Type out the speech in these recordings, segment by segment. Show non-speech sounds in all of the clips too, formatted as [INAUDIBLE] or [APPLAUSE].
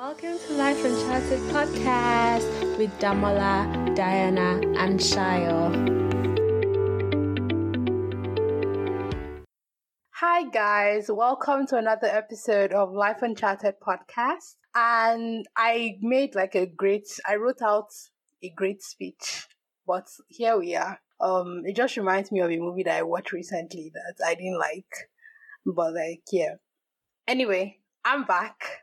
Welcome to Life Uncharted podcast with Damola, Diana, and Shayo. Hi, guys. Welcome to another episode of Life Uncharted podcast. And I made like a great, I wrote out a great speech, but here we are. Um, it just reminds me of a movie that I watched recently that I didn't like, but like, yeah. Anyway, I'm back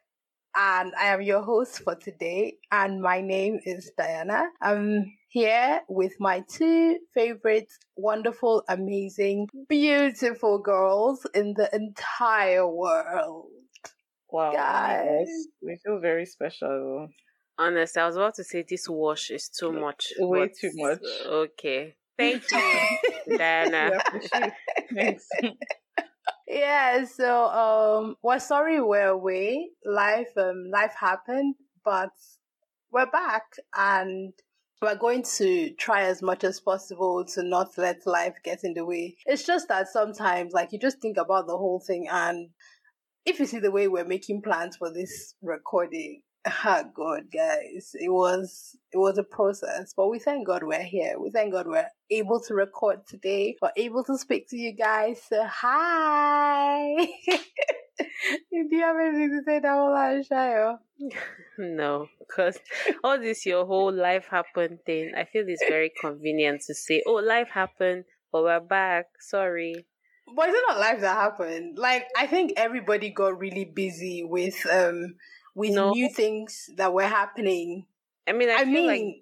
and I am your host for today. And my name is Diana. I'm here with my two favorite, wonderful, amazing, beautiful girls in the entire world. Wow, Guys. we feel very special. Honestly, I was about to say this wash is too much. Way but- too much. Okay. Thank you, [LAUGHS] Diana. We Thanks. [LAUGHS] Yeah, so um we're sorry we're away. Life um life happened, but we're back and we're going to try as much as possible to not let life get in the way. It's just that sometimes like you just think about the whole thing and if you see the way we're making plans for this recording, ah God guys, it was it was a process. But we thank God we're here. We thank God we're able to record today. We're able to speak to you guys. So hi. [LAUGHS] Do you have anything to say, Damola and Shayo? No, because all this your whole life happened thing, I feel it's very convenient to say, oh, life happened, but we're back. Sorry. But it's not life that happened. Like I think everybody got really busy with um with No. new things that were happening. I mean, I, I, feel mean,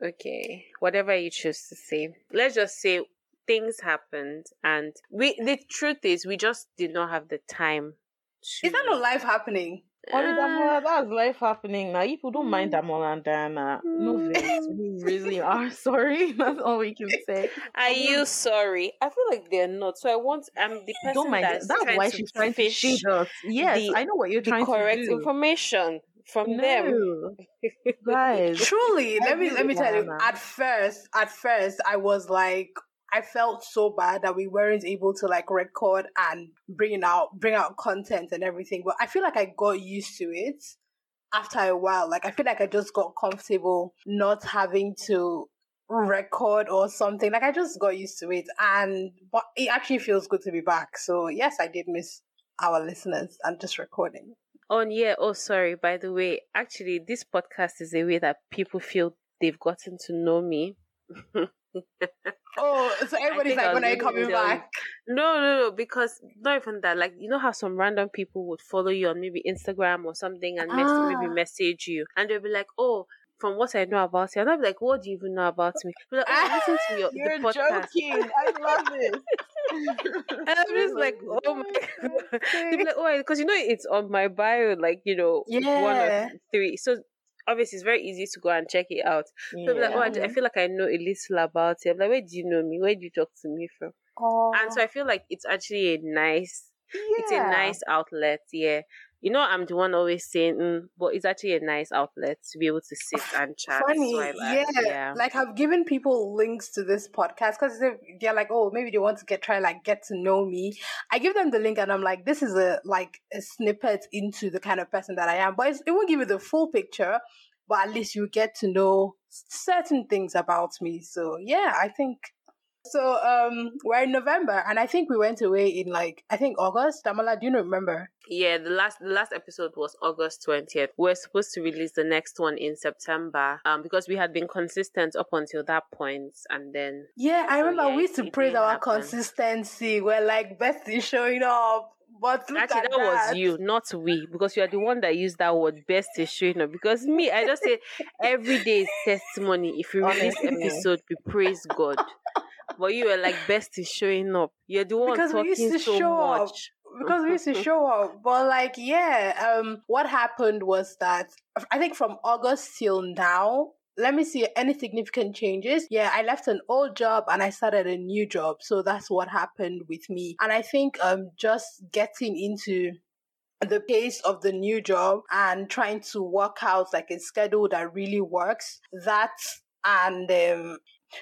like, okay, whatever you choose to say. Let's just say things happened, and we, the truth is, we just did not have the time to. is that not life happening? Only Uh, Damola, that's life happening now. If you don't mm, mind Damola and Diana, no mm. vex. We really are [LAUGHS] sorry. That's all we can say. [LAUGHS] Are you sorry? I feel like they're not. So I want. I'm the person Don't mind. that's, That's, trying why to she's trying to fish shade us. Yes, the- I know what you're trying to do. information from them. Guys, Truly, let me let me with tell you. At first, at first, I was like, I felt so bad that we weren't able to like record and bring out bring out content and everything. But I feel like I got used to it after a while. Like I feel like I just got comfortable not having to record or something. Like I just got used to it, and but it actually feels good to be back. So yes, I did miss our listeners and just recording. Oh yeah. Oh sorry. By the way, actually, this podcast is a way that people feel they've gotten to know me. [LAUGHS] Oh, [LAUGHS] so everybody's like, when are you coming back? No, no, no. Because not even that. Like you know how some random people would follow you on maybe Instagram or something and mess- Ah. maybe message you, and they'll be like, "Oh." From what I know about you, and I'm be like, "What do you even know about me?" Like, oh, listen to your [LAUGHS] you're the podcast. joking. I love it. [LAUGHS] And I'm just like, oh my god. Like, oh, because you know it's on my bio, like you know, one Yeah. or three. So obviously, it's very easy to go and check it out. So They'll be like, oh, I, I feel like I know a little about it. I'm like, where do you know me? Where do you talk to me from? Oh. And so oh. I feel like it's actually a nice, it's a nice outlet. Yeah. You know, I'm the one always saying, mm, but it's actually a nice outlet to be able to sit [SIGHS] and chat. funny. Yeah. like- yeah. Like I've given people links to this podcast because they're, they're like, oh, maybe they want to get try like get to know me. I give them the link and I'm like, this is a like a snippet into the kind of person that I am, but it's, it won't give you the full picture. But at least you get to know certain things about me. So yeah, I think. So um, we're in November, and I think we went away in like I think August. Damola, do you remember? Yeah, the last the last episode was August twentieth. We're supposed to release the next one in September, um, because we had been consistent up until that point, and then Yeah, I So, remember yeah, we used to praise our happen. consistency. We're like Bestie showing up, but look actually at that, was you, not we, because you are the one that used that word best is showing up. Because me, I just say every day is testimony. If you release episode, we praise God. But you were like best is showing up. You're the one Because we talking used to so show up. much. because we used to show up. [LAUGHS] But like, yeah, um, what happened was that I think from August till now, let me see any significant changes. Yeah, I left an old job and I started a new job. So that's what happened with me. And I think um just getting into the pace of the new job and trying to work out like a schedule that really works. That and um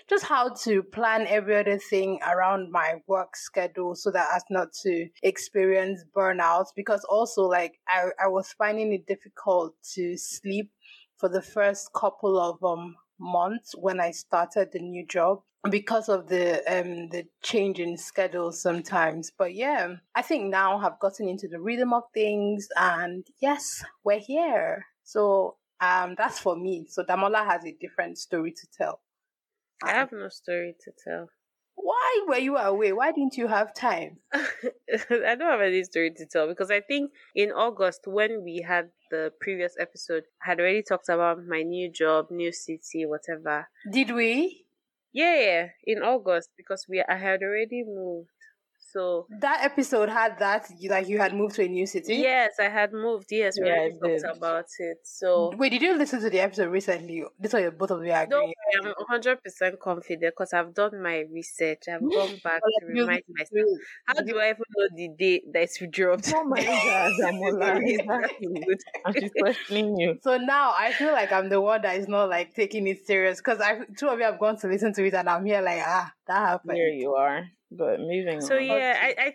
just how to plan every other thing around my work schedule so that as not to experience burnout. Because also like I, I was finding it difficult to sleep for the first couple of um months when I started the new job because of the um the change in schedule sometimes. But yeah i think now i've gotten into the rhythm of things and yes we're here. So um that's for me. So damola has a different story to tell I have no story to tell. why were you away why didn't you have time [LAUGHS] I don't have any story to tell because I think in August when we had the previous episode, I had already talked about my new job, new city, whatever. did we Yeah, yeah, in August because we I had already moved. So that episode had that you like you had moved to a new city yes, I had moved. Yes, we Yeah, already I did. talked about it. So wait did you listen to the episode recently this one both of you are no, I'm hundred percent confident because I've done my research. I've [GASPS] gone back to remind myself. How do I even know the date that it's dropped? Oh my God, Damola, exactly. And she's questioning you. So now I feel like I'm the one that is not like taking it serious because I two of you have gone to listen to it and I'm here like ah that happened. There you are. But moving on. So on. yeah, I, I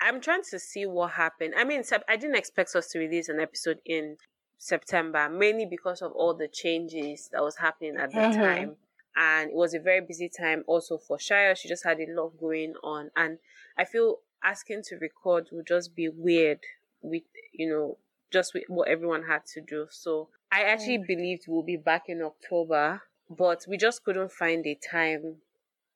I'm trying to see what happened. I mean, I didn't expect us to release an episode in September, mainly because of all the changes that was happening at that Mhm. time, and it was a very busy time also for Shayo. She just had a lot going on, and I feel asking to record would just be weird with you know just with what everyone had to do. So I actually believed we'll be back in October, but we just couldn't find a time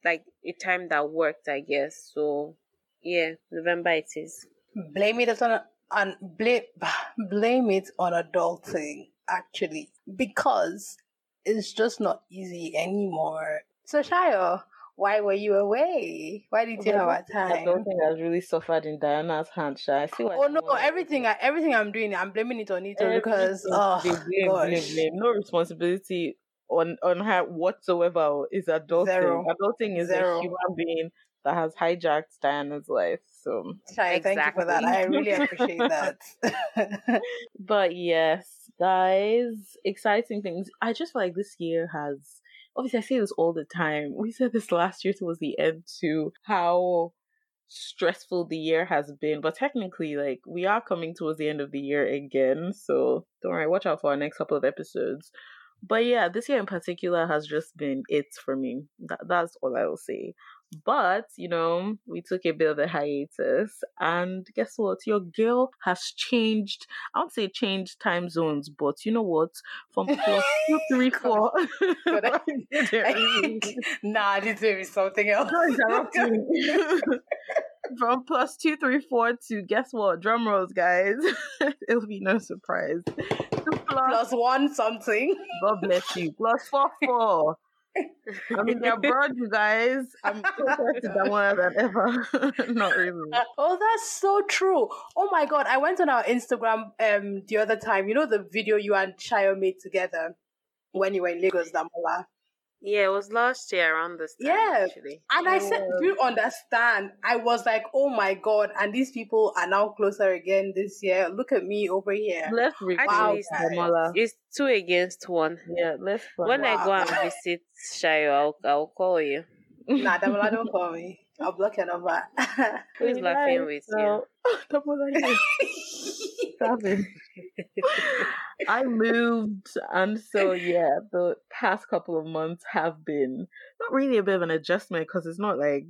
like a time that worked, I guess. So yeah, November it is. Blame it on on blame [SIGHS] blame it on adulting actually because it's just not easy anymore. So Shayo, why were you away? Why did you have a I time? I don't think has really suffered in Diana's hand, Sha. I see why Oh no! Damola- Everything, I, everything I'm doing, I'm blaming it on Ito because oh Blame, blame, blame, blame. No responsibility on on her whatsoever is adulting. Zero. Adulting is Zero. a human being that has hijacked Diana's life. So Shayo, thank you for that. I really [LAUGHS] appreciate that. [LAUGHS] But yes, guys, exciting things. I just feel like this year has obviously I say this all the time. We said this last year towards the end too, how stressful the year has been. But technically, like we are coming towards the end of the year again. So don't worry, watch out for our next couple of episodes. But yeah, this year in particular has just been it for me. That, that's all I will say. But, you know, we took a bit of a hiatus. And guess what? Your girl has changed. I won't say changed time zones, but you know what? From plus two, [LAUGHS] three, four. God, [LAUGHS] [LAUGHS] I- nah, this is something else. Don't interrupt me. From plus two, three, four to guess what? Drum rolls, guys. [LAUGHS] It'll be no surprise. plus, Plus One something. God bless you. Plus four, four. I mean, they're broad, you guys. I'm closer to that one than ever. [LAUGHS] Not really. Oh, that's so true. Oh my god, I went on our Instagram um the other time. You know the video you and Shayo made together when you were in Lagos, Damola. Yeah, it was last year around this time. Yeah. actually. And I said, Do you understand? I was like, Oh my god, and these people are now closer again this year. Look at me over here. Let's recruit Actually, guys. It's two against one. Yeah, let's. When I go and visit Shayo, I'll, I'll call you. Nah, Damola, don't [LAUGHS] call me. I'll block your number. Who's laughing with you? Damola, [LAUGHS] [LAUGHS] I moved, and so yeah, the past couple of months have been not really a bit of an adjustment because it's not like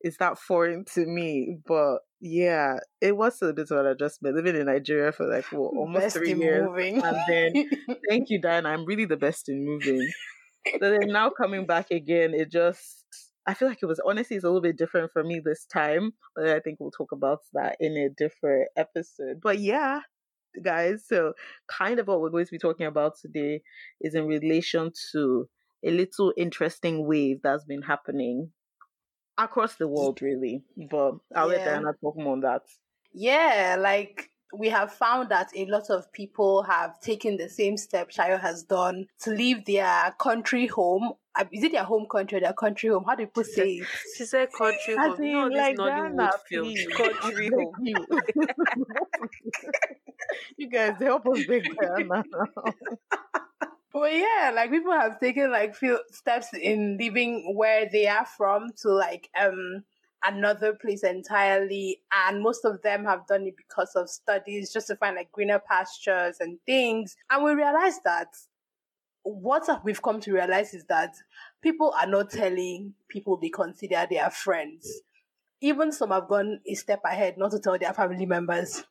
it's that foreign to me, but yeah, it was a bit of an adjustment living in Nigeria for like what almost Best three years, moving. and then [LAUGHS] thank you, Diana. I'm really the best in moving. so then now coming back again, it just I feel like it was honestly it's a little bit different for me this time. But I think we'll talk about that in a different episode. But yeah, guys, so kind of what we're going to be talking about today is in relation to a little interesting wave that's been happening across the world really. But I'll let Yeah. Diana talk more on that. Yeah, like we have found that a lot of people have taken the same step Shayo has done to leave their country home. Uh, Is it their home country or their country home? How do people say it? She said country As home. You know in, this like, Nollywood film. [LAUGHS] Country home. you. [LAUGHS] you guys help us big Diana. Well, yeah, like people have taken like few steps in leaving where they are from to like um another place entirely, and most of them have done it because of studies, just to find like greener pastures and things. And we realize that what we've come to realize is that people are not telling people they consider their friends. Even some have gone a step ahead, not to tell their family members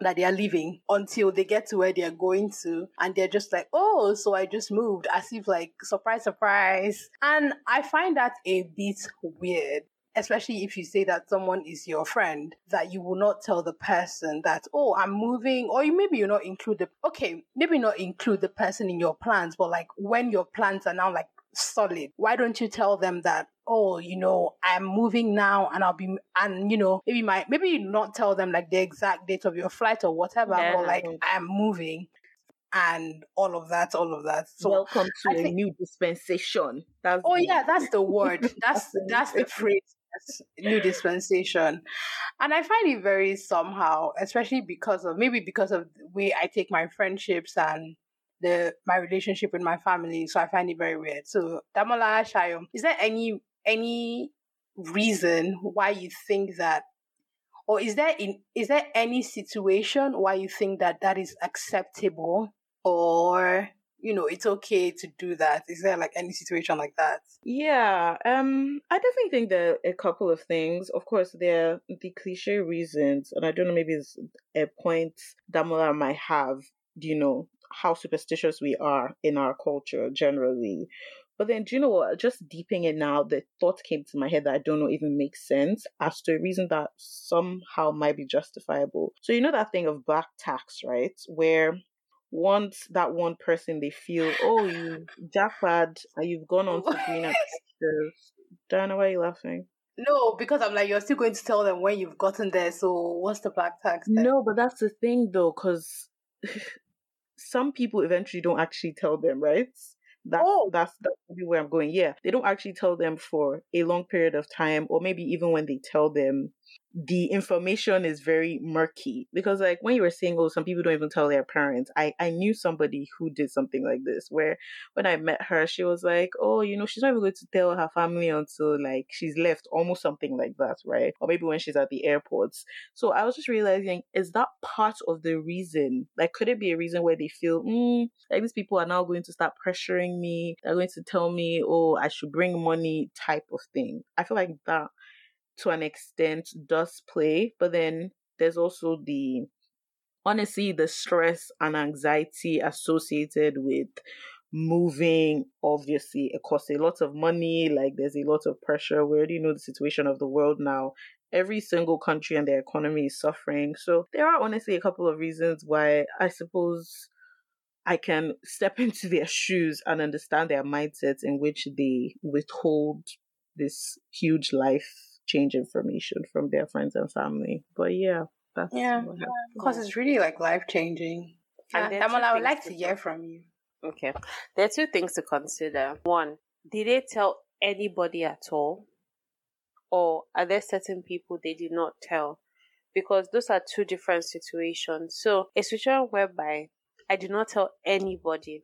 that they are leaving until they get to where they are going to and they're just like oh so i just moved as if like surprise surprise and i find that a bit weird especially if you say that someone is your friend that you will not tell the person that oh i'm moving or you maybe you not include the okay maybe not include the person in your plans but like when your plans are now like solid why don't you tell them that oh, you know, I'm moving now and I'll be, and you know, maybe my, maybe you not tell them like the exact date of your flight or whatever, yeah. but like I'm moving and all of that, all of that. So welcome to I a think, new dispensation. That's oh the, yeah, that's the word. [LAUGHS] That's that's the phrase. New dispensation, and I find it very somehow, especially because of maybe because of the way I take my friendships and the my relationship with my family. So I find it very weird. So Damola Shayo, is there any any reason why you think that or is there in is there any situation why you think that that is acceptable or you know it's okay to do that is there like any situation like that yeah um i definitely think there are a couple of things of course there are the cliche reasons and i don't know maybe it's a point damola might have Do you know how superstitious we are in our culture generally but then, do you know what? Just deeping it now, the thought came to my head that I don't know even makes sense as to a reason that somehow might be justifiable. So, you know that thing of black tax, right? Where once that one person they feel, oh, you jackpot and uh, you've gone on to [LAUGHS] greener pastures. Diana, why are you laughing? No, because I'm like, you're still going to tell them when you've gotten there. So, what's the black tax? Then? No, but that's the thing though, because [LAUGHS] some people eventually don't actually tell them, right? That's oh. that's that's where I'm going. Yeah, they don't actually tell them for a long period of time, or maybe even when they tell them, the information is very murky because like when you were saying oh some people don't even tell their parents. I i knew somebody who did something like this where when i met her she was like oh you know she's not even going to tell her family until like she's left almost something like that right? Or maybe when she's at the airports. So i was just realizing is that part of the reason? Like could it be a reason where they feel mm, like these people are now going to start pressuring me they're going to tell me oh i should bring money type of thing? I feel like that to an extent does play, but then there's also the honestly the stress and anxiety associated with moving obviously it costs a lot of money like there's a lot of pressure. We already know the situation of the world now. Every single country and their economy is suffering. So there are honestly a couple of reasons why i suppose i can [LAUGHS] step into their shoes and understand their mindsets in which they withhold this huge life change information from their friends and family. But yeah, that's yeah, because it's really like life changing. Yeah, Damola, I would like to hear from you. Okay, there are two things to consider. One, did they tell anybody at all, or are there certain people they did not tell? Because those are two different situations. So a situation whereby I did not tell anybody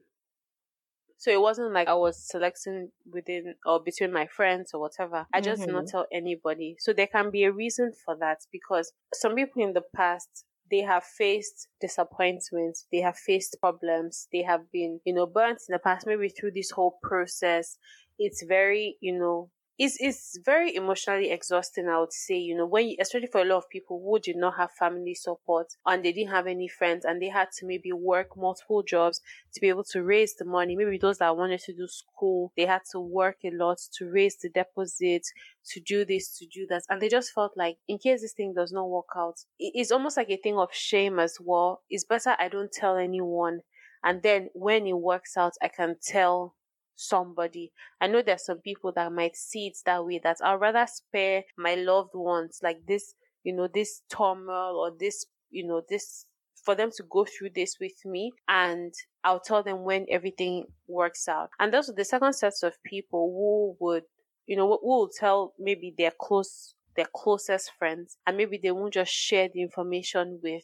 so it wasn't like I was selecting within or between my friends or whatever. I just mm-hmm. did not mm-hmm. tell anybody. So there can be a reason for that because some people in the past they have faced disappointments, they have faced problems, they have been, you know, burnt in the past, maybe through this whole process. It's very, you know, it's it's very emotionally exhausting. I would say, you know, when you, especially for a lot of people who did not have family support and they didn't have any friends and they had to maybe work multiple jobs to be able to raise the money. Maybe those that wanted to do school, they had to work a lot to raise the deposit, to do this, to do that, and they just felt like in case this thing does not work out, it's almost like a thing of shame as well. It's better I don't tell anyone, and then when it works out, I can tell somebody. I know there's some people that might see it that way that I'd rather spare my loved ones like this, you know, this turmoil or this, you know, this for them to go through this with me and I'll tell them when everything works out. And those are the second sets of people who would, you know, who will tell maybe their close their closest friends and maybe they won't just share the information with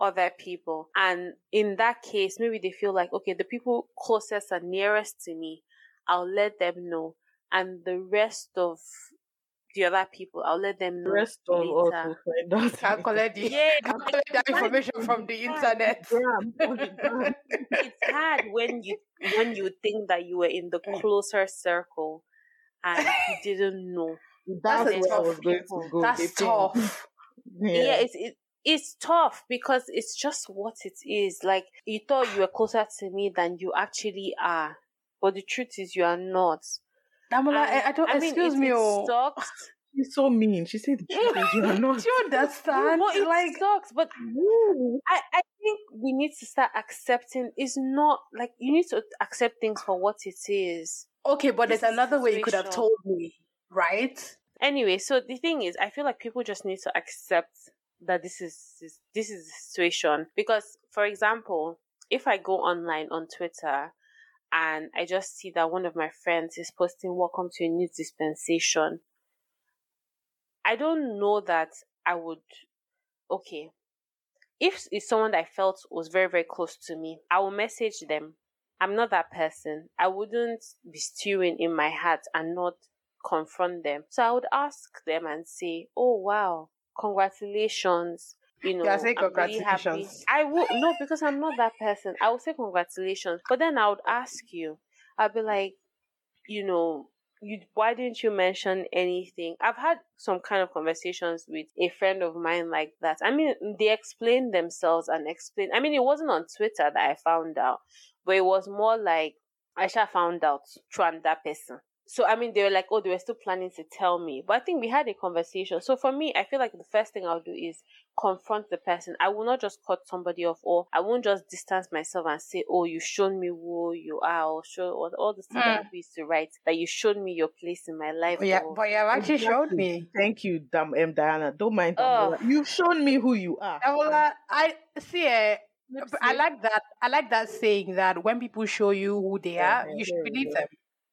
other people. And in that case, maybe they feel like, okay, the people closest and nearest to me, I'll let them know. And the rest of the other people, I'll let them know. Rest of us later. will find out. Can collect the, Yeah, can collect that information from the internet. [LAUGHS] it's hard when you when you think that you were in the mm. closer circle and you didn't know. That's a where I was going to go. That's They think- tough. [LAUGHS] yeah, it's it, it's tough because it's just what it is. Like you thought you were closer to me than you actually are, but the truth is you are not. Damola, I, I don't. I mean, excuse it, me, it oh. sucks. [LAUGHS] She's so mean. She said the truth is you are not." Do not. you understand? But it like, sucks. But I, I think we need to start accepting. It's not like you need to accept things for what it is. okay, but this there's another way you could have told me, right? Anyway, so the thing is, I feel like people just need to accept that this is this, this is the situation. Because, for example, if I go online on Twitter and I just see that one of my friends is posting "Welcome to a new dispensation," I don't know that I would. Okay, if it's someone that I felt was very very close to me, I will message them. I'm not that person. I wouldn't be stewing in my heart and not confront them. So I would ask them and say, "Oh wow, congratulations." You know, You are saying I'm really congratulations. I would no because I'm not that person. I would say congratulations, but then I would ask you. I'd be like, you know, you why didn't you mention anything? I've had some kind of conversations with a friend of mine like that. I mean, they explained themselves and explained. I mean, it wasn't on Twitter that I found out, but it was more like I shall found out through another person. So I mean, they were like, oh, they were still planning to tell me, but I think we had a conversation. So for me, I feel like the first thing I'll do is confront the person. I will not just cut somebody off, or I won't just distance myself and say, oh, you shown me who you are, or show all, all the stuff that we used to write that you showed me your place in my life. But yeah, or- but you have actually showed me. Thank you, Dam um, Diana. Don't mind Oh. You've shown me who you are. Damola, I see. eh, Let's I like that. I like that saying that when people show you who they are, yeah, you should there believe go. them.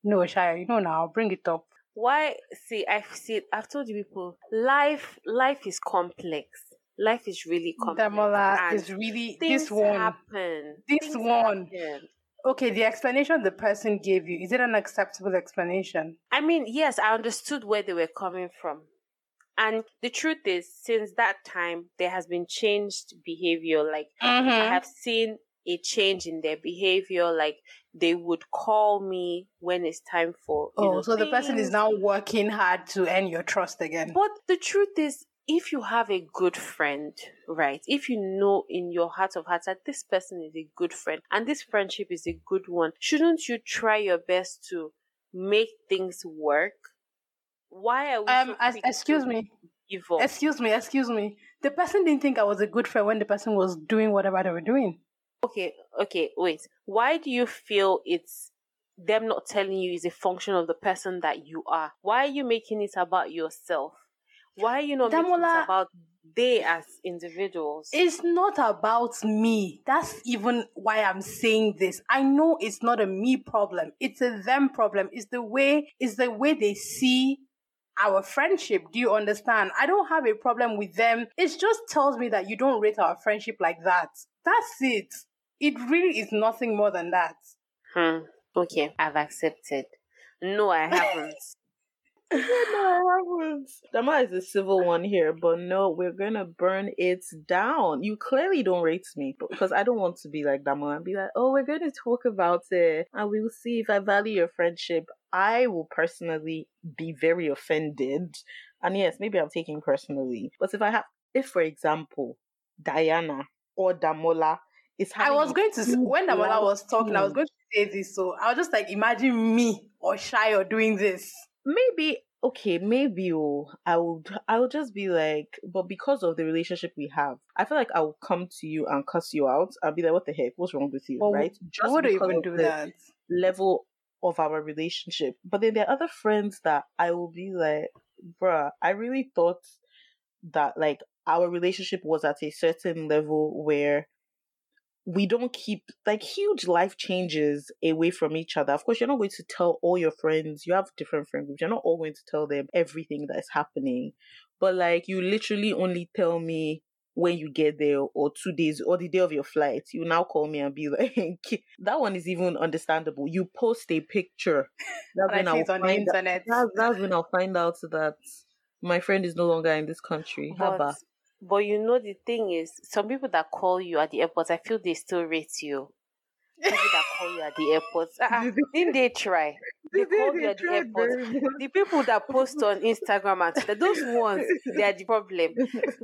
No, Shayo, you know now. Bring it up. why see i've seen i've told you people life life is complex life is really complex Damola is really this one. happen This Things one. happen. Okay, the explanation the person gave you is it an acceptable explanation? i mean yes i understood where they were coming from and the truth is since that time there has been changed behavior like i Mm-hmm. have seen a change in their behavior like they would call me when it's time for Oh, know, so the person is now working hard to earn your trust again. But the truth is, if you have a good friend, right? If you know in your heart of hearts that this person is a good friend and this friendship is a good one, shouldn't you try your best to make things work? Why are we Um, so as, quick to excuse me, up? excuse me, excuse me. The person didn't think I was a good friend when the person was doing whatever they were doing. Okay, okay, wait. Why do you feel it's them not telling you is a function of the person that you are? Why are you making it about yourself? Why are you not making it about they as individuals? It's not about me. That's even why I'm saying this. I know it's not a me problem. It's a them problem. It's the way it's the way they see our friendship. Do you understand? I don't have a problem with them. It just tells me that you don't rate our friendship like that. That's it. It really is nothing more than that. Hmm. Okay, I've accepted. No, I [LAUGHS] haven't. no, I haven't. Dama is the civil one here, but no, we're gonna burn it down. You clearly don't rate me because I don't want to be like Dama and be like, oh, we're gonna talk about it and we will see if I value your friendship. I will personally be very offended. And yes, maybe I'm taking personally. But if I have, if for example, Diana or Damola is I was going to say, when life was talking, I was hmm. going to say this. So I was just like, imagine me or Shayo doing this. maybe okay maybe oh, i would i would just be like but because of the relationship we have i feel like i will come to you and cuss you out i'll be like what the heck what's wrong with you But right I wouldn't even do that. level of our relationship but then there are other friends that i will be like bruh i really thought that like our relationship was at a certain level where we don't keep like huge life changes away from each other. Of course, you're not going to tell all your friends, you have different friend groups, you're not all going to tell them everything that is happening. But like, you literally only tell me when you get there or two days or the day of your flight. You now call me and be like, [LAUGHS] that one is even understandable. You post a picture. That's when I'll on the internet. That, that's when [LAUGHS] I'll find out that my friend is no longer in this country. But, but you know the thing is, some people that call you at the airport, I feel they still rate you people that call you at the airport. Uh, [LAUGHS] didn't they try? They, called you at the airport. The people that post on Instagram and Twitter, those ones, they are the problem.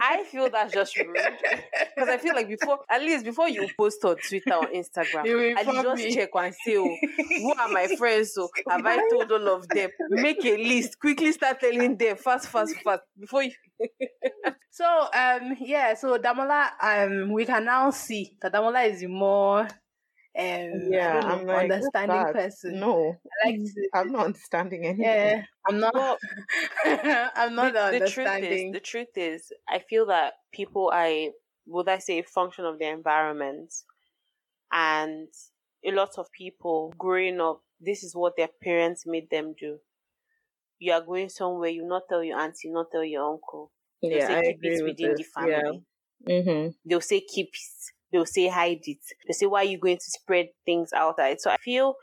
I feel that's just rude. Because I feel like before, at least before you post on Twitter or Instagram, I just me. check and say, oh, who are my friends? So have I told all of them? Make a list. Quickly start telling them fast, fast, fast before you. [LAUGHS] so um yeah, so Damola um we can now see that Damola is more um yeah i'm like, understanding person. No i like [LAUGHS] to, i'm not understanding anything. Yeah i'm not [LAUGHS] i'm not the, the truth is the truth is i feel that people i would i say function of the environment and a lot of people growing up this is what their parents made them do. You are going somewhere you not tell your auntie you not tell your uncle. They'll yeah, say I keep it within this. the family. Yeah. mm-hmm. they'll say keep it they'll say hide it. They say why are you going to spread things outside? So I feel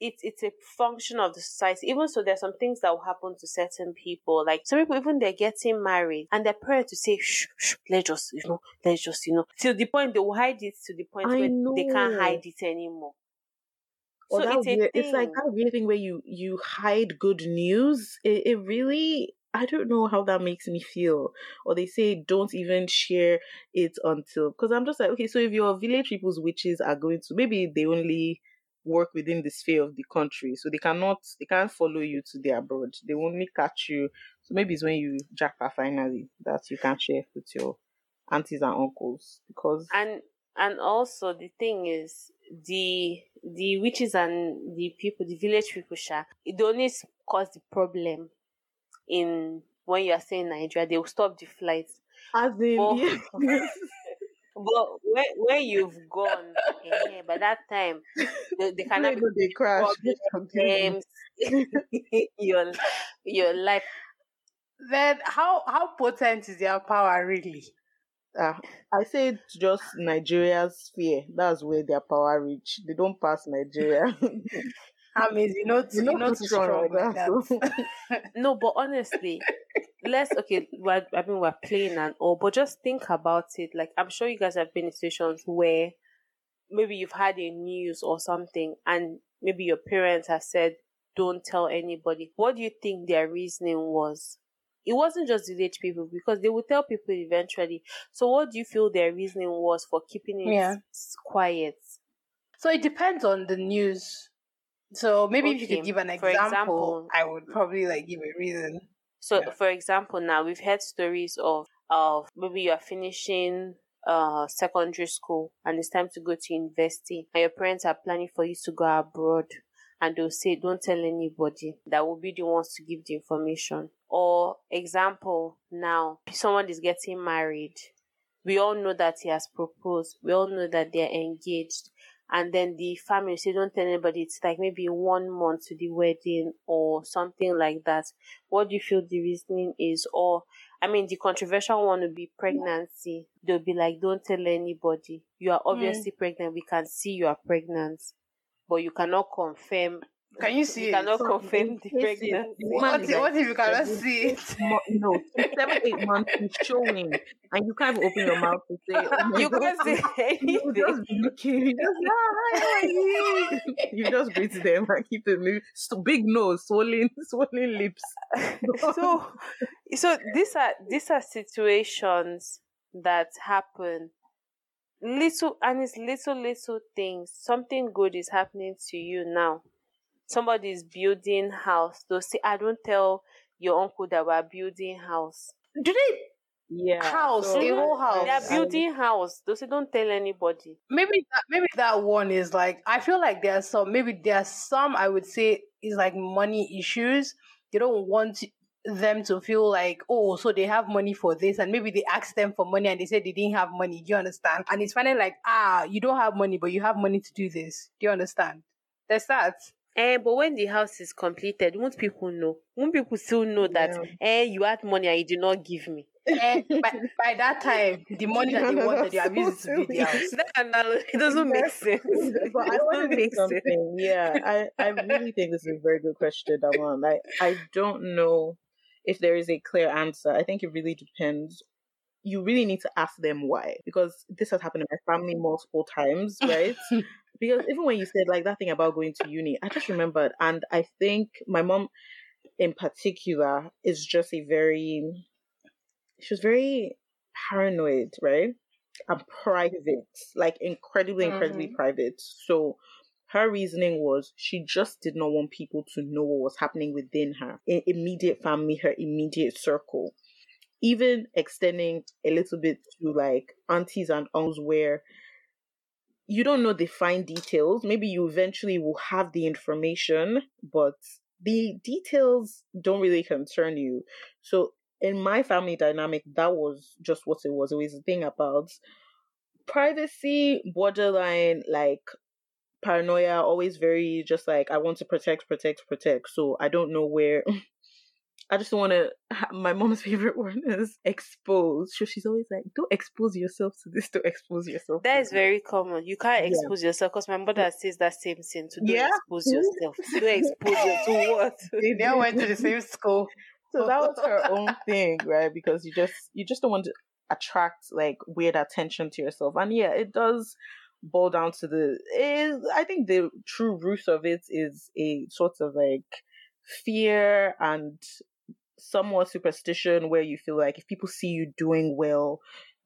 it's it's a function of the society. Even so, there's some things that will happen to certain people. Like some people, even they're getting married, and their parents to say, "Shh, shh, let's just you know, let's just you know," till the point they will hide it to the point I where know. they can't hide it anymore. so it's, weird, it's like that weird thing where you you hide good news. It, it really I don't know how that makes me feel. Or they say don't even share it until because I'm just like, okay, so if your village people's witches are going to maybe they only work within the sphere of the country. So they cannot they can't follow you to the abroad. They only catch you. So maybe it's when you jackpot finally that you can share with your aunties and uncles because and and also the thing is the the witches and the people the village people sha it only cause the problem in when you are saying Nigeria, they will stop the flights. As in, but, yes. [LAUGHS] but when, when you've gone eh, by that time, [LAUGHS] they, they cannot no, they crash. Games, [LAUGHS] your your life. Then how how potent is their power really? Uh, I say it's just Nigeria's fear. That's where their power reach. They don't pass Nigeria. I mean, you know, you know, you know too strong like that. [LAUGHS] no, but honestly, let's okay. We're, I mean, we're playing and all, but just think about it. Like, I'm sure you guys have been in situations where maybe you've had a news or something, and maybe your parents have said, "Don't tell anybody." What do you think their reasoning was? It wasn't just village people because they would tell people eventually. So, what do you feel their reasoning was for keeping it yeah. quiet? So it depends on the news so maybe okay. if you could give an example, example, I would probably like give a reason. So yeah. for example, now we've heard stories of of maybe you are finishing uh secondary school and it's time to go to university and your parents are planning for you to go abroad and they'll say don't tell anybody that will be the ones to give the information or example now someone is getting married we all know that he has proposed we all know that they're engaged and then the family say don't tell anybody it's like maybe one month to the wedding or something like that. What do you feel the reasoning is? Or i mean the controversial one would be pregnancy. They'll be like don't tell anybody. You are obviously mm. pregnant. We can see you are pregnant but you cannot confirm can you see you it? cannot confirm the pregnancy. What, if, what if you cannot see it? No, seven, eight months is showing, and you can't open your mouth to say. Oh you can't say [LAUGHS] anything. You just looking. You just, [LAUGHS] you just greet them and keep the so big nose, swollen, [LAUGHS] swollen lips. so, so these are these are situations that happen little and it's little little things something good is happening to you now somebody is building house, they'll say, I don't tell your uncle that we're building house. Do they yeah house so a whole house? They're building house those don't tell anybody. Maybe that, maybe that one is like i feel like there's some maybe there's some i would say is like money issues. They don't want them to feel like oh so they have money for this and maybe they asked them for money and they said they didn't have money. Do you understand? And it's funny like ah you don't have money but you have money to do this. Do you understand? There's that Eh, but when the house is completed, won't people know? Won't people still know that yeah. eh you had money and you did not give me? eh, by, by that time, the money that they wanted, you have used to build the house. [LAUGHS] That analogy doesn't make sense. [LAUGHS] but I It want to say make sense. something. Yeah, I, I really think this is a very good question, Daman. I, I don't know if there is a clear answer. I think it really depends. You really need to ask them why, because this has happened in my family multiple times, right? [LAUGHS] because even when you said like that thing about going to uni, I just remembered, and I think my mom, in particular, is just a very, she was very paranoid, right? And private, like incredibly, incredibly mm-hmm. private. So her reasoning was she just did not want people to know what was happening within her i- immediate family, her immediate circle, even extending a little bit to like aunties and uncles where you don't know the fine details. Maybe you eventually will have the information, but the details don't really concern you. So in my family dynamic, that was just what it was. It was a thing about privacy, borderline, like paranoia, always very just like I want to protect, protect, protect. So I don't know where. [LAUGHS] I just want to. My mom's [LAUGHS] favorite one is expose. So she's always like, "Don't expose yourself to this. Don't expose yourself." That is to this." very common. You can't Yeah. expose yourself because my mother mm. says that same thing to don't Yeah. expose yourself. [LAUGHS] Don't expose yourself to what? [LAUGHS] They all went to the same school. so that was her own thing, right? Because you just you just don't want to attract like weird attention to yourself, and yeah, it does boil down to the. Is I think the true root of it is a sort of like fear and somewhat superstition, where you feel like if people see you doing well.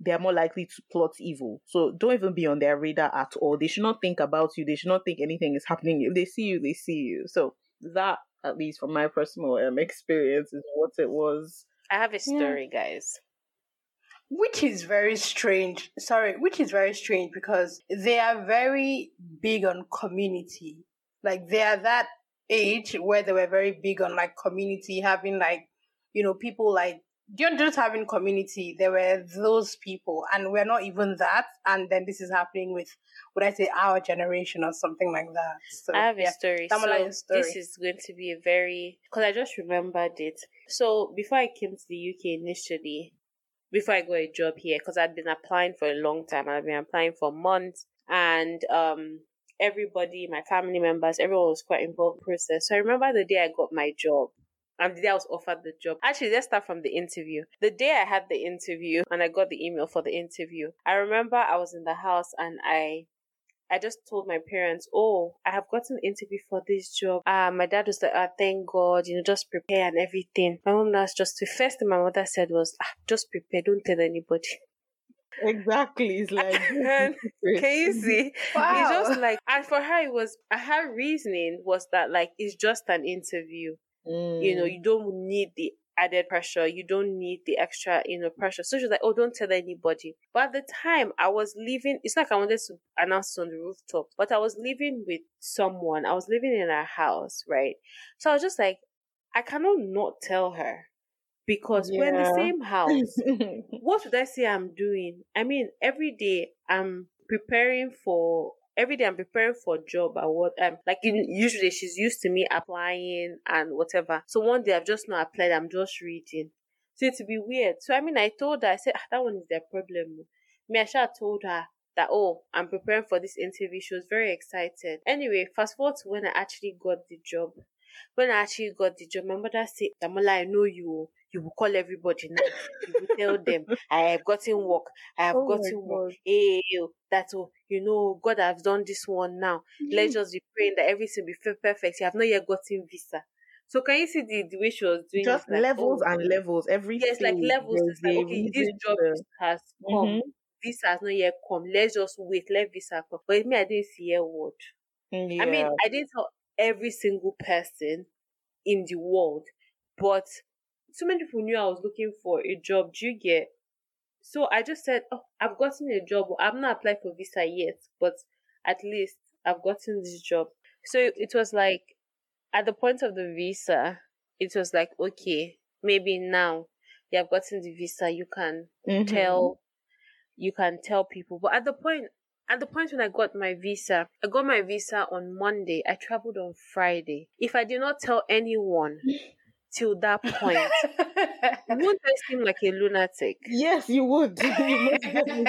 They are more likely to plot evil. So don't even be on their radar at all. They should not think about you. They should not think anything is happening. If they see you, they see you. So that at least from my personal um, experience, is what it was. I have a story, guys. which is very strange. Sorry, which is very strange because they are very big on community. Like they are that age where they were very big on like community, having like you know people like you're just having community. There were those people, and we're not even that. And then this is happening with, would I say, our generation or something like that. So I have yeah. a story. Me like story. this is going to be a very because I just remembered it. So before I came to the UK initially, before I got a job here, because I'd been applying for a long time, I'd been applying for months, and um, everybody, my family members, everyone was quite involved in the process. So I remember the day I got my job. And the day I was offered the job. Actually, let's start from the interview. The day I had the interview and I got the email for the interview, I remember I was in the house and I I just told my parents, "Oh, I have gotten an interview for this job." Uh, my dad was like, "Ah, thank God, you know, just prepare and everything." My mom was just the first thing my mother said was, ah, "Just prepare, don't tell anybody." Exactly. It's [LAUGHS] like Can you see? Wow. It's just like, and for her, it was her reasoning was that like it's just an interview. You know, Mm. you don't need the added pressure. You don't need the extra, you know, pressure. So she was like, "Oh, don't tell anybody." But at the time, I was living. It's like I wanted to announce it on the rooftop, but I was living with someone. I was living in a house, right? So I was just like, I cannot not tell her because we're in the same house. [LAUGHS] what would I say I'm doing? I mean, every day I'm preparing for every day I'm preparing for a job what um like in, usually she's used to me applying and whatever. So one day I've just not applied, I'm just reading. So a bit weird. So I mean I told her, I said, ah, that one is their problem. Me, I should told her that oh, I'm preparing for this interview. She was very excited. Anyway, fast forward to when I actually got the job. When I actually got the job, my mother said, Damola, I know you. You will call everybody now. You will tell them, I have gotten work. I have Oh gotten work. Hey, eh, eh, yo, oh, that's all. Oh, you know, God has done this one now. Let's just be praying that everything will be perfect. You have not yet gotten visa. So can you see the, the way she was doing Just? Like, levels oh, and levels. Every Yes, like levels. It's like, okay, this job has come. Mhm. Visa has not yet come. Let's just wait. Let visa come. But me, I didn't see a word. Yeah. I mean, I didn't tell every single person in the world, but so many people knew I was looking for a job. Do you get? So I just said, "Oh, I've gotten a job. I'm not applied for visa yet, but at least I've gotten this job." So it was like at the point of the visa, it was like, okay, maybe now you have gotten the visa, you can Mhm. tell you can tell people. But at the point at the point when I got my visa, I got my visa on Monday. I traveled on Friday. If I did not tell anyone [LAUGHS] till that point, wouldn't I seem like a lunatic? Yes, you would. [LAUGHS] You.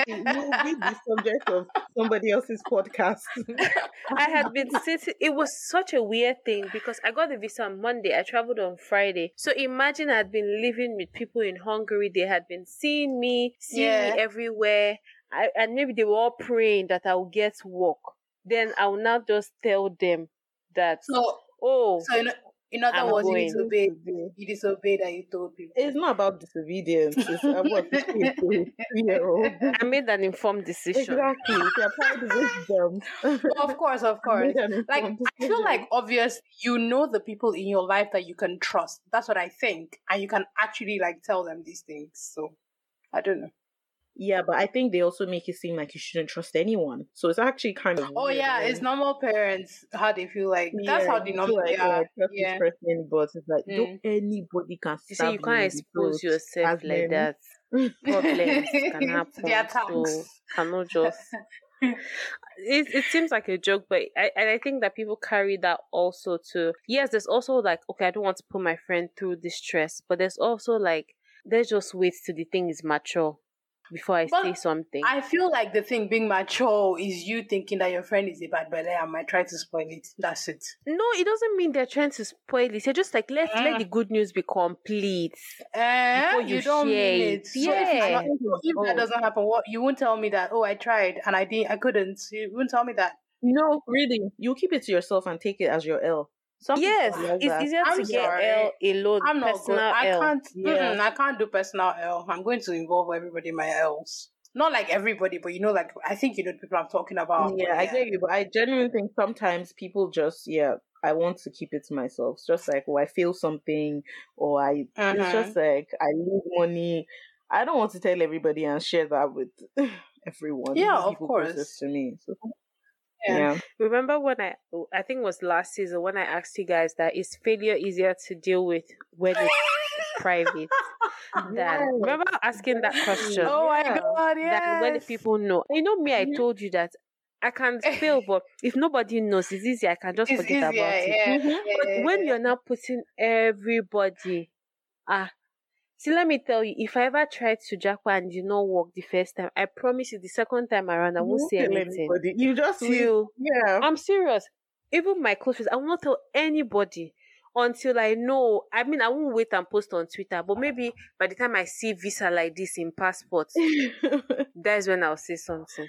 You would be the subject of somebody else's podcast. [LAUGHS] I had been sitting. It was such a weird thing because I got the visa on Monday. I traveled on Friday. So imagine I had been living with people in Hungary. They had been seeing me, seeing Yeah. me everywhere. I, and maybe they were all praying that I will get work. Then I will now just tell them that, so, oh, so in, in other I'm words, you going. disobeyed. You disobeyed and you told people. It's not about disobedience. It's about three-year-old. I made an informed decision. Exactly. If you apply the wisdom. of course, of [LAUGHS] course. Like I feel like obvious you know the people in your life that you can trust. That's what I think. And you can actually like tell them these things. So I don't know. Yeah, but I think they also make it seem like you shouldn't trust anyone. So it's actually kind of Oh weird yeah, when- it's normal parents how they feel like that's Yeah, how they you normal feel like, yeah. oh, trust yeah. this person, but it's like Mm. don't anybody can You see, you can't expose yourself as like men. that. Problems can [LAUGHS] happen. The So attacks. cannot [LAUGHS] just. It, it seems like a joke, but I and I think that people carry that also to yes. There's also like okay, I don't want to put my friend through distress, but there's also like let's just ways to the thing is mature before I But say something. I feel like the thing being mature is you thinking that your friend is a bad belly and might try to spoil it. That's it. no, it doesn't mean they're trying to spoil it. You're just like let let Mm. the good news be complete. Eh, Before you, you don't share mean it. it. So if, Yeah. not- if that Oh. doesn't happen, what you won't tell me that. Oh, I tried and I didn't. I couldn't. You won't tell me that. No, really, you keep it to yourself and take it as your L. Some Yes, it's that. easier I'm to get sorry. L alone. I'm not good. personal I L. can't. Yeah. I can't do personal L. I'm going to involve everybody in my L's. Not like everybody, but you know, like I think you know the people I'm talking about. but yeah, I get you, but I genuinely think sometimes people just yeah. I want to keep it to myself. It's just like, oh, I feel something, or I. It's mm-hmm. just like I need money. I don't want to tell everybody and share that with [SIGHS] everyone. Yeah, even of course. closest to me. So, Yeah. yeah. Remember when I I think it was last season when I asked you guys that is failure easier to deal with when it's private [LAUGHS] than Yes. remember asking that question Oh my Yeah. god! than when people know. You know me, I told you that I can [LAUGHS] fail, but if nobody knows, it's easy. I can just It's forget easier. about it. Yeah. Mhm. yeah, But yeah, when yeah. you're now putting everybody, ah, see, let me tell you, if I ever tried to japa and did not work the first time, I promise you, the second time around, I won't say anything. anybody. You just leave. Yeah. I'm serious. Even my close friends, I will not tell anybody until I know. I mean, I won't wait and post on Twitter, but maybe by the time I see visa like this in passport, [LAUGHS] that's when I'll say something.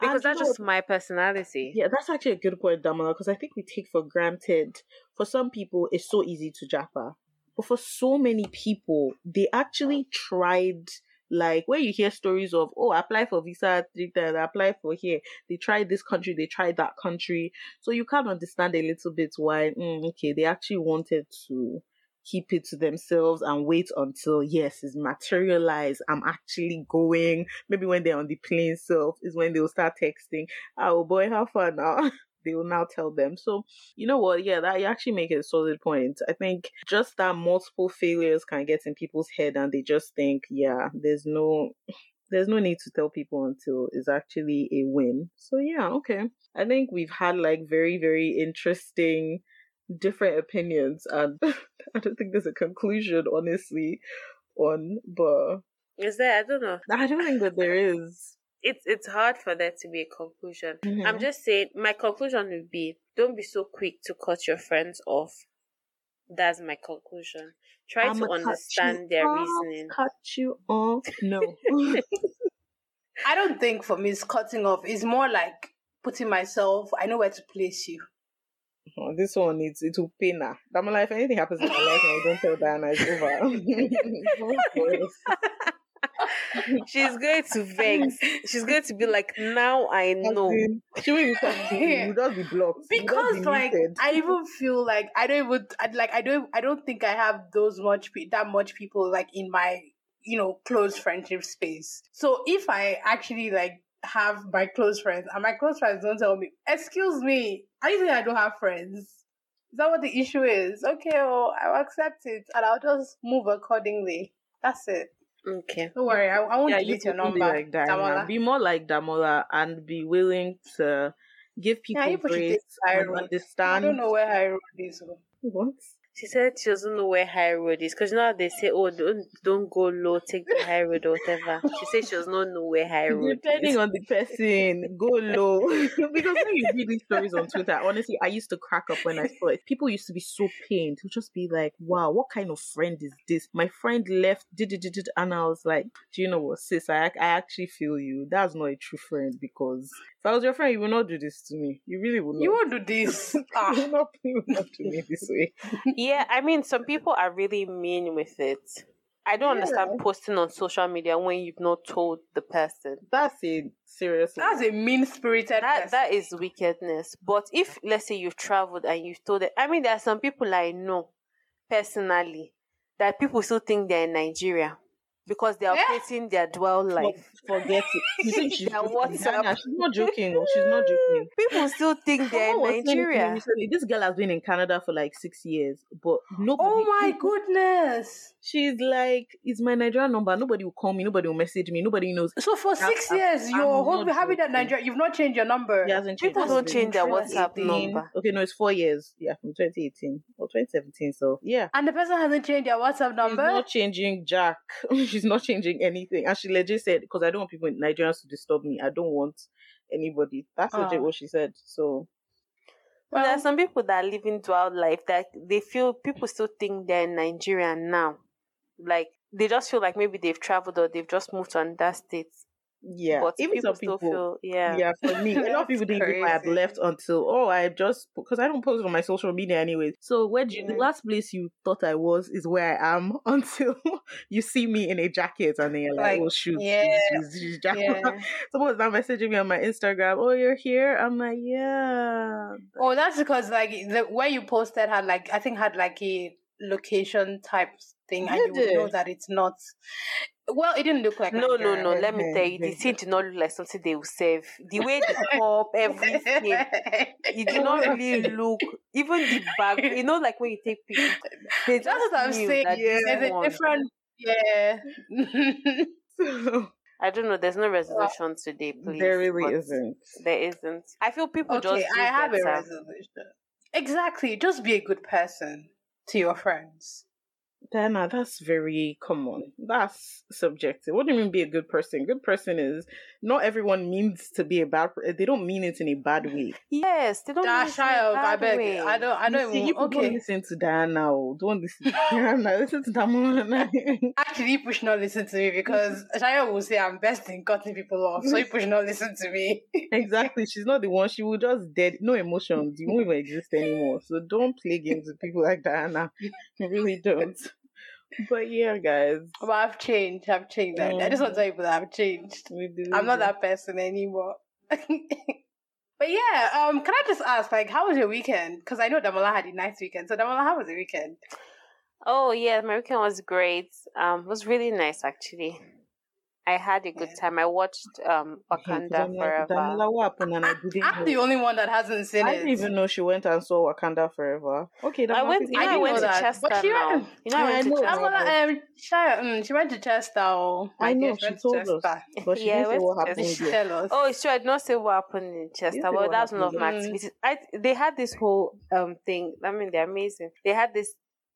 Because And you that's know just my personality. Yeah, that's actually a good point, Damola, because I think we take for granted. For some people, it's so easy to japa, but for so many people, they actually tried. Like where you hear stories of, oh, apply for visa three times, apply for here. They tried this country, they tried that country. So you can understand a little bit why, mm, okay, they actually wanted to keep it to themselves and wait until yes, it's materialized. I'm actually going. Maybe when they're on the plane self is when they'll start texting oh boy, how far now? [LAUGHS] they will now tell them. So, you know what? Yeah, that you actually make a solid point. I think just that multiple failures can get in people's head and they just think, yeah, there's no there's no need to tell people until it's actually a win. So yeah, okay. I think we've had like very, very interesting different opinions and [LAUGHS] I don't think there's a conclusion honestly on but Is there? I don't know. I don't think that there is. It's it's hard for there to be a conclusion. I'm Mhm. just saying. My conclusion would be: don't be so quick to cut your friends off. That's my conclusion. Try I'ma to understand their off, reasoning. Cut you off. No. [LAUGHS] I don't think for me it's cutting off. It's more like putting myself. I know where to place you. Oh, this one needs it will pay now. Damola, if anything happens in my life and I don't tell Diana, it's over. [LAUGHS] [LAUGHS] She's going to vex. She's going to be like, now I know. She will be talking to you. You just be blocked. Because be like. I even feel like I don't even I, like I don't I don't think I have those much pe- that much people like in my you know close friendship space. So if I actually like have my close friends and my close friends don't tell me, excuse me, are you saying I don't have friends? Is that what the issue is? Okay, well, I'll accept it and I'll just move accordingly. That's it. Okay. Don't worry, I, I won't yeah, you delete your can be number. like. Damola. Be more like Damola and be willing to give people Yeah, you grace things high and road. I don't know where I wrote this. one. What? She said she doesn't know where high road is because you know they say, "Oh, don't don't go low, take the high road or whatever." She said she does not know where high road. Depending is. on the person, go low. [LAUGHS] because when you read these stories on Twitter, honestly, I used to crack up when I saw it. People used to be so pained. To just be like, "Wow, what kind of friend is this?" My friend left, did it, did it, and I was like, "Do you know what, sis? I I actually feel you. That's not a true friend because if I was your friend, you would not do this to me. You really would not. You won't do this. [LAUGHS] you Ah. would not, you would not do me this way." [LAUGHS] Yeah, I mean, some people are really mean with it. I don't understand posting on social media when you've not told the person. That's it. Seriously. That's a mean spirited That person. that is wickedness. But if let's say you've traveled and you've told it, I mean, there are some people I know personally that people still think they're in Nigeria because they are operating their dual life. Forget it. [LAUGHS] You think she's. Diana, she's not joking. oh, She's not joking. [LAUGHS] People still think they're in Nigeria. recently, This girl has been in Canada for like six years, but nobody. oh my goodness. She's like, it's my Nigerian number. Nobody will call me. Nobody will message me. Nobody knows. So for six I'm- years, I'm hoping happy that joking. Nigeria, you've not changed your number. Changed. People don't change their WhatsApp number. Okay, no, it's four years. Yeah, from 2018 or 2017. So yeah. And the person hasn't changed their WhatsApp She's number. not changing Jack. [LAUGHS] She's not changing anything. And she legit said, because I don't want people in Nigerians to disturb me. I don't want anybody. That's legit Ah. what she said. So But there are some people that are living dual life that they feel people still think they're in Nigeria now. Like they just feel like maybe they've traveled or they've just moved to another state. Yeah, but even people people. feel yeah. yeah, for me, [LAUGHS] a lot of people didn't even know I had left until oh, I just because I don't post on my social media anyway So where do you, the Mhm. last place you thought I was is where I am [LAUGHS] until you see me in a jacket and then you're like, Like, oh shoot, yeah, she's- she's- she's [LAUGHS] Yeah. Someone now messaging me on my Instagram. Oh, you're here. I'm like, yeah. Oh, that's because like the where you posted had like I think had like a location type thing, and you Did would know that it's not. Well, it didn't look like No, no, Nigeria. no. Let me tell you, the scene did not look like something they will save. The way the cup, [LAUGHS] everything, it did not really look. Even the bag, you know, like when you take pictures, That's what I'm saying. that Yeah. There's a different. Yeah. [LAUGHS] [LAUGHS] So, I don't know. There's no resolution today, please. there really isn't. There isn't. I feel people okay, just. I have a resolution. Exactly. Just be a good person to your friends. Diana, uh, that's very common. That's subjective. What do you mean be a good person? Good person is not everyone means to be a bad. They don't mean it in a bad way. Yes, they don't. mean Dash it in a child, I beg. way. I don't. I don't see, even. you people don't Okay. listen to Diana. oh. Don't listen to Diana. Listen to Damola. [LAUGHS] Actually, you should not listen to me because Shayo will say I'm best in cutting people off. So you should not listen to me. [LAUGHS] exactly. She's not the one. She will just dead. No emotions. You won't even exist anymore. So don't play games with people like Diana. You really don't. But yeah, guys. But I've changed. I've changed. I- I just want to tell you that I've changed. We do. I'm not that person anymore. [LAUGHS] but yeah, um, can I just ask, like, how was your weekend? Because I know Damola had a nice weekend. So Damola, how was the weekend? Oh yeah, my weekend was great. Um, it was really nice actually. I had a good time. I watched um Wakanda I'm Forever. Damola, what happened? And I didn't I'm know. the only one that hasn't seen I it. I didn't even know she went and saw Wakanda Forever. Okay, that I went. You know, I, didn't went know to that. Chester But she now. went- You know, I went I to. Chester. Damola, um, Shayo, mm, she went to Chester. Oh, my I know dear, she went to told us, but she Yeah, I didn't say went what to happened. She tell us? Oh, it's true. I did not say what happened in Chester, Well, that's one of my there. activities. I, they had this whole um thing. I mean, they're amazing. They had this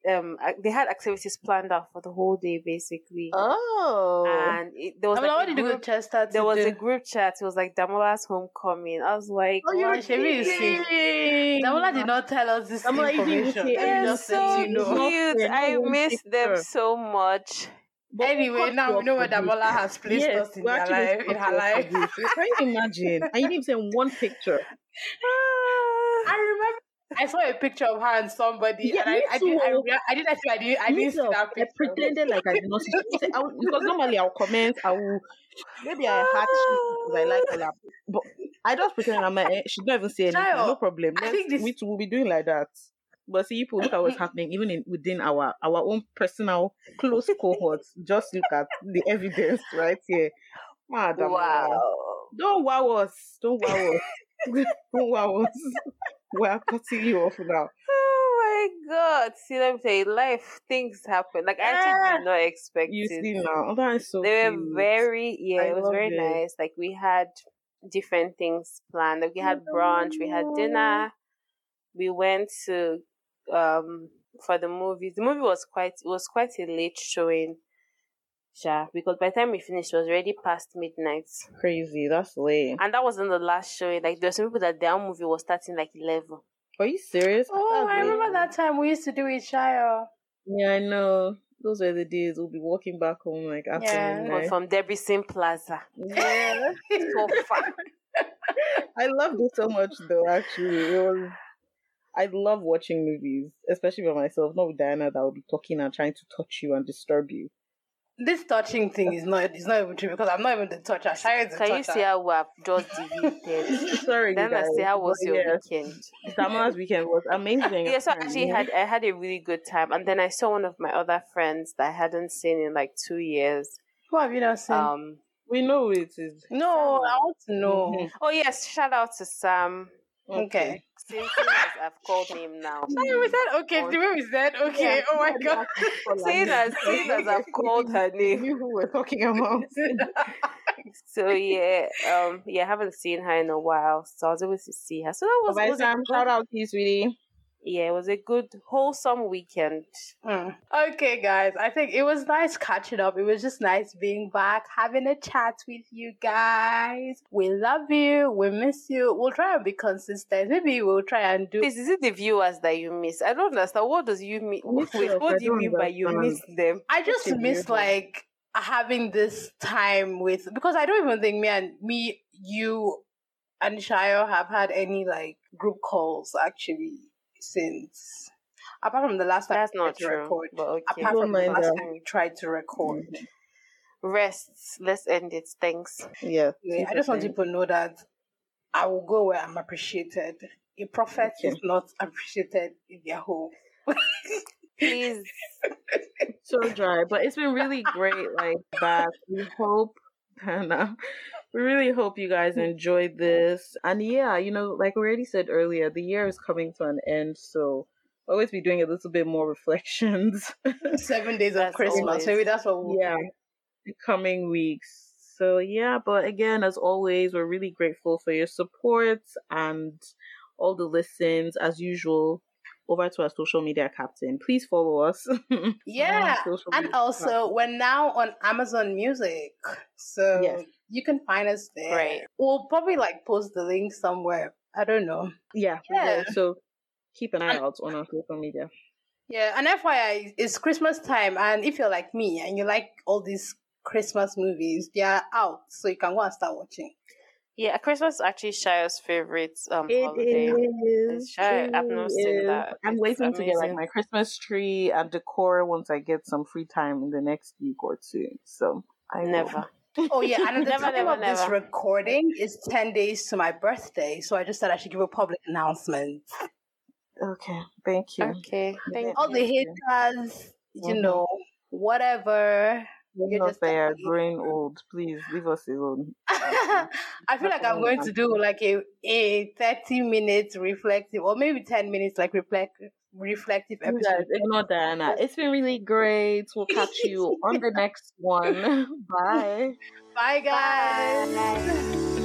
um. They had activities planned out for the whole day, basically. Oh, And it, there was Damola, like what a did you go to group, Chester to there was do? a group chat. It was like Damola's homecoming. I was like, oh, you're Wow, Shebi is sick. kidding. Damola did not tell us this Damola, you didn't information. say Let they're just anything. let so you know. Cute. I No miss them so much. But Anyway, now you we know where. Damola has placed Yes, us in we actually life, cut in her life. Can you imagine? I didn't even send one picture. [LAUGHS] I remember I saw a picture of her and somebody, Yeah, and I, I, did, I, I didn't actually, I didn't, I didn't see that I pretended like I did not see. I would, because normally I'll comment. I will maybe I had because I like collab, but I just pretend I'm like eh, she don't even say anything. No problem. I Let's, think this- we too will be doing like that. But see, people look at what's [LAUGHS] happening even in within our our own personal close cohorts. Just look at the evidence right here. Madam, wow. Don't wow us. Don't wow us. [LAUGHS] don't wow us. We're cutting you off now. Oh my god. See, let me tell you, life, things happen. Like, I actually did not expect You it. see now. Oh, That is so they were very, yeah, I it was very it. nice. Like, we had different things planned. Like, we had brunch, we had dinner, we went to um for the movies. The movie was quite it was quite a late showing. Sure, because by the time we finished, it was already past midnight. Crazy. That's late. And that wasn't the last showing. Like, there's some people that their movie was starting like 11. Are you serious? Oh, That's I remember late. that time we used to do it, Shayo. Yeah, I know. Those were the days we'll be walking back home like after Yeah. Midnight. from Debrecen Plaza. Yeah. So far. [LAUGHS] I loved it so much though, actually. It was I love watching movies, especially by myself, not with Diana that will be talking and trying to touch you and disturb you. This touching thing is not is not even true because I'm not even the toucher. Shayo is the Can you see how we have just deleted? [LAUGHS] Sorry, guys. then I guys, say, how was but your yeah, weekend? Sama's weekend was amazing. Yeah, so I actually had I had a really good time, and then I saw one of my other friends that I hadn't seen in like two years. Who have you not seen? Um, we know who it is. no, I want to know. Mhm. oh yes, shout out to Sam. Okay. Since as I've called him now. [LAUGHS] Sorry, we said okay. The way we said okay. Yeah. Oh my god. Seeing as seeing as I've called her name. [LAUGHS] You who we're talking about. [LAUGHS] So yeah, um, yeah, I haven't seen her in a while, so I was able to see her. So that was, Bye, was Sam. Shout out to you, sweetie. Yeah, it was a good wholesome weekend. Mm. Okay, guys. I think it was nice catching up. It was just nice being back, having a chat with you guys. We love you. We miss you. We'll try and be consistent. Maybe we'll try and do. Please, is it the viewers that you miss? I don't understand. What does you mean? Wait, what do you mean by you miss them? I just miss like having this time with because I don't even think me and me, you, and Shayo have had any like group calls actually since apart from the last time That's we tried not to true. record. But okay. Apart Don't from the last that. time we tried to record. Rest. Let's end it. Thanks. Yeah. Yeah, I just want people to know that I will go where I'm appreciated. A prophet Okay. is not appreciated in their home. Please. [LAUGHS] so dry, but it's been really great. Like back, we hope, [LAUGHS] Hannah, we really hope you guys enjoyed this. And yeah, you know, like we already said earlier, the year is coming to an end, so we'll always be doing a little bit more reflections. [LAUGHS] Seven days of Christmas. always- Maybe that's what we'll yeah, the coming weeks. So yeah, but again, as always, we're really grateful for your support and all the listens. As usual, over to our social media captain. Please follow us. [LAUGHS] Yeah, And also, we're now on Amazon Music. So Yes. you can find us there. Great. We'll probably like post the link somewhere. I don't know. Yeah, Yeah. So keep an eye out on our social media. Yeah, and FYI, it's Christmas time. And if you're like me and you like all these Christmas movies, they are out. So you can go and start watching. Yeah, Christmas actually Shayo's favorite um holiday. is. Sure, I've not it seen is. that. I'm It's waiting to get like my Christmas tree and decor once I get some free time in the next week or two. So I will. Never. Oh yeah, and at [LAUGHS] the Never, time never, of this recording is ten days to my birthday, so I just thought I should give a public announcement. Okay, thank you. Okay. Thank All you. the haters, you Mhm. know, whatever. We're You're not just there, happy. growing old. Please leave us alone. [LAUGHS] I feel like I'm going to do like a, a 30 minutes reflective or maybe 10 minutes like reflect reflective episode. guys, [LAUGHS] ignore Diana. It's been really great. We'll catch you on the next one. [LAUGHS] Bye. Bye guys. Bye.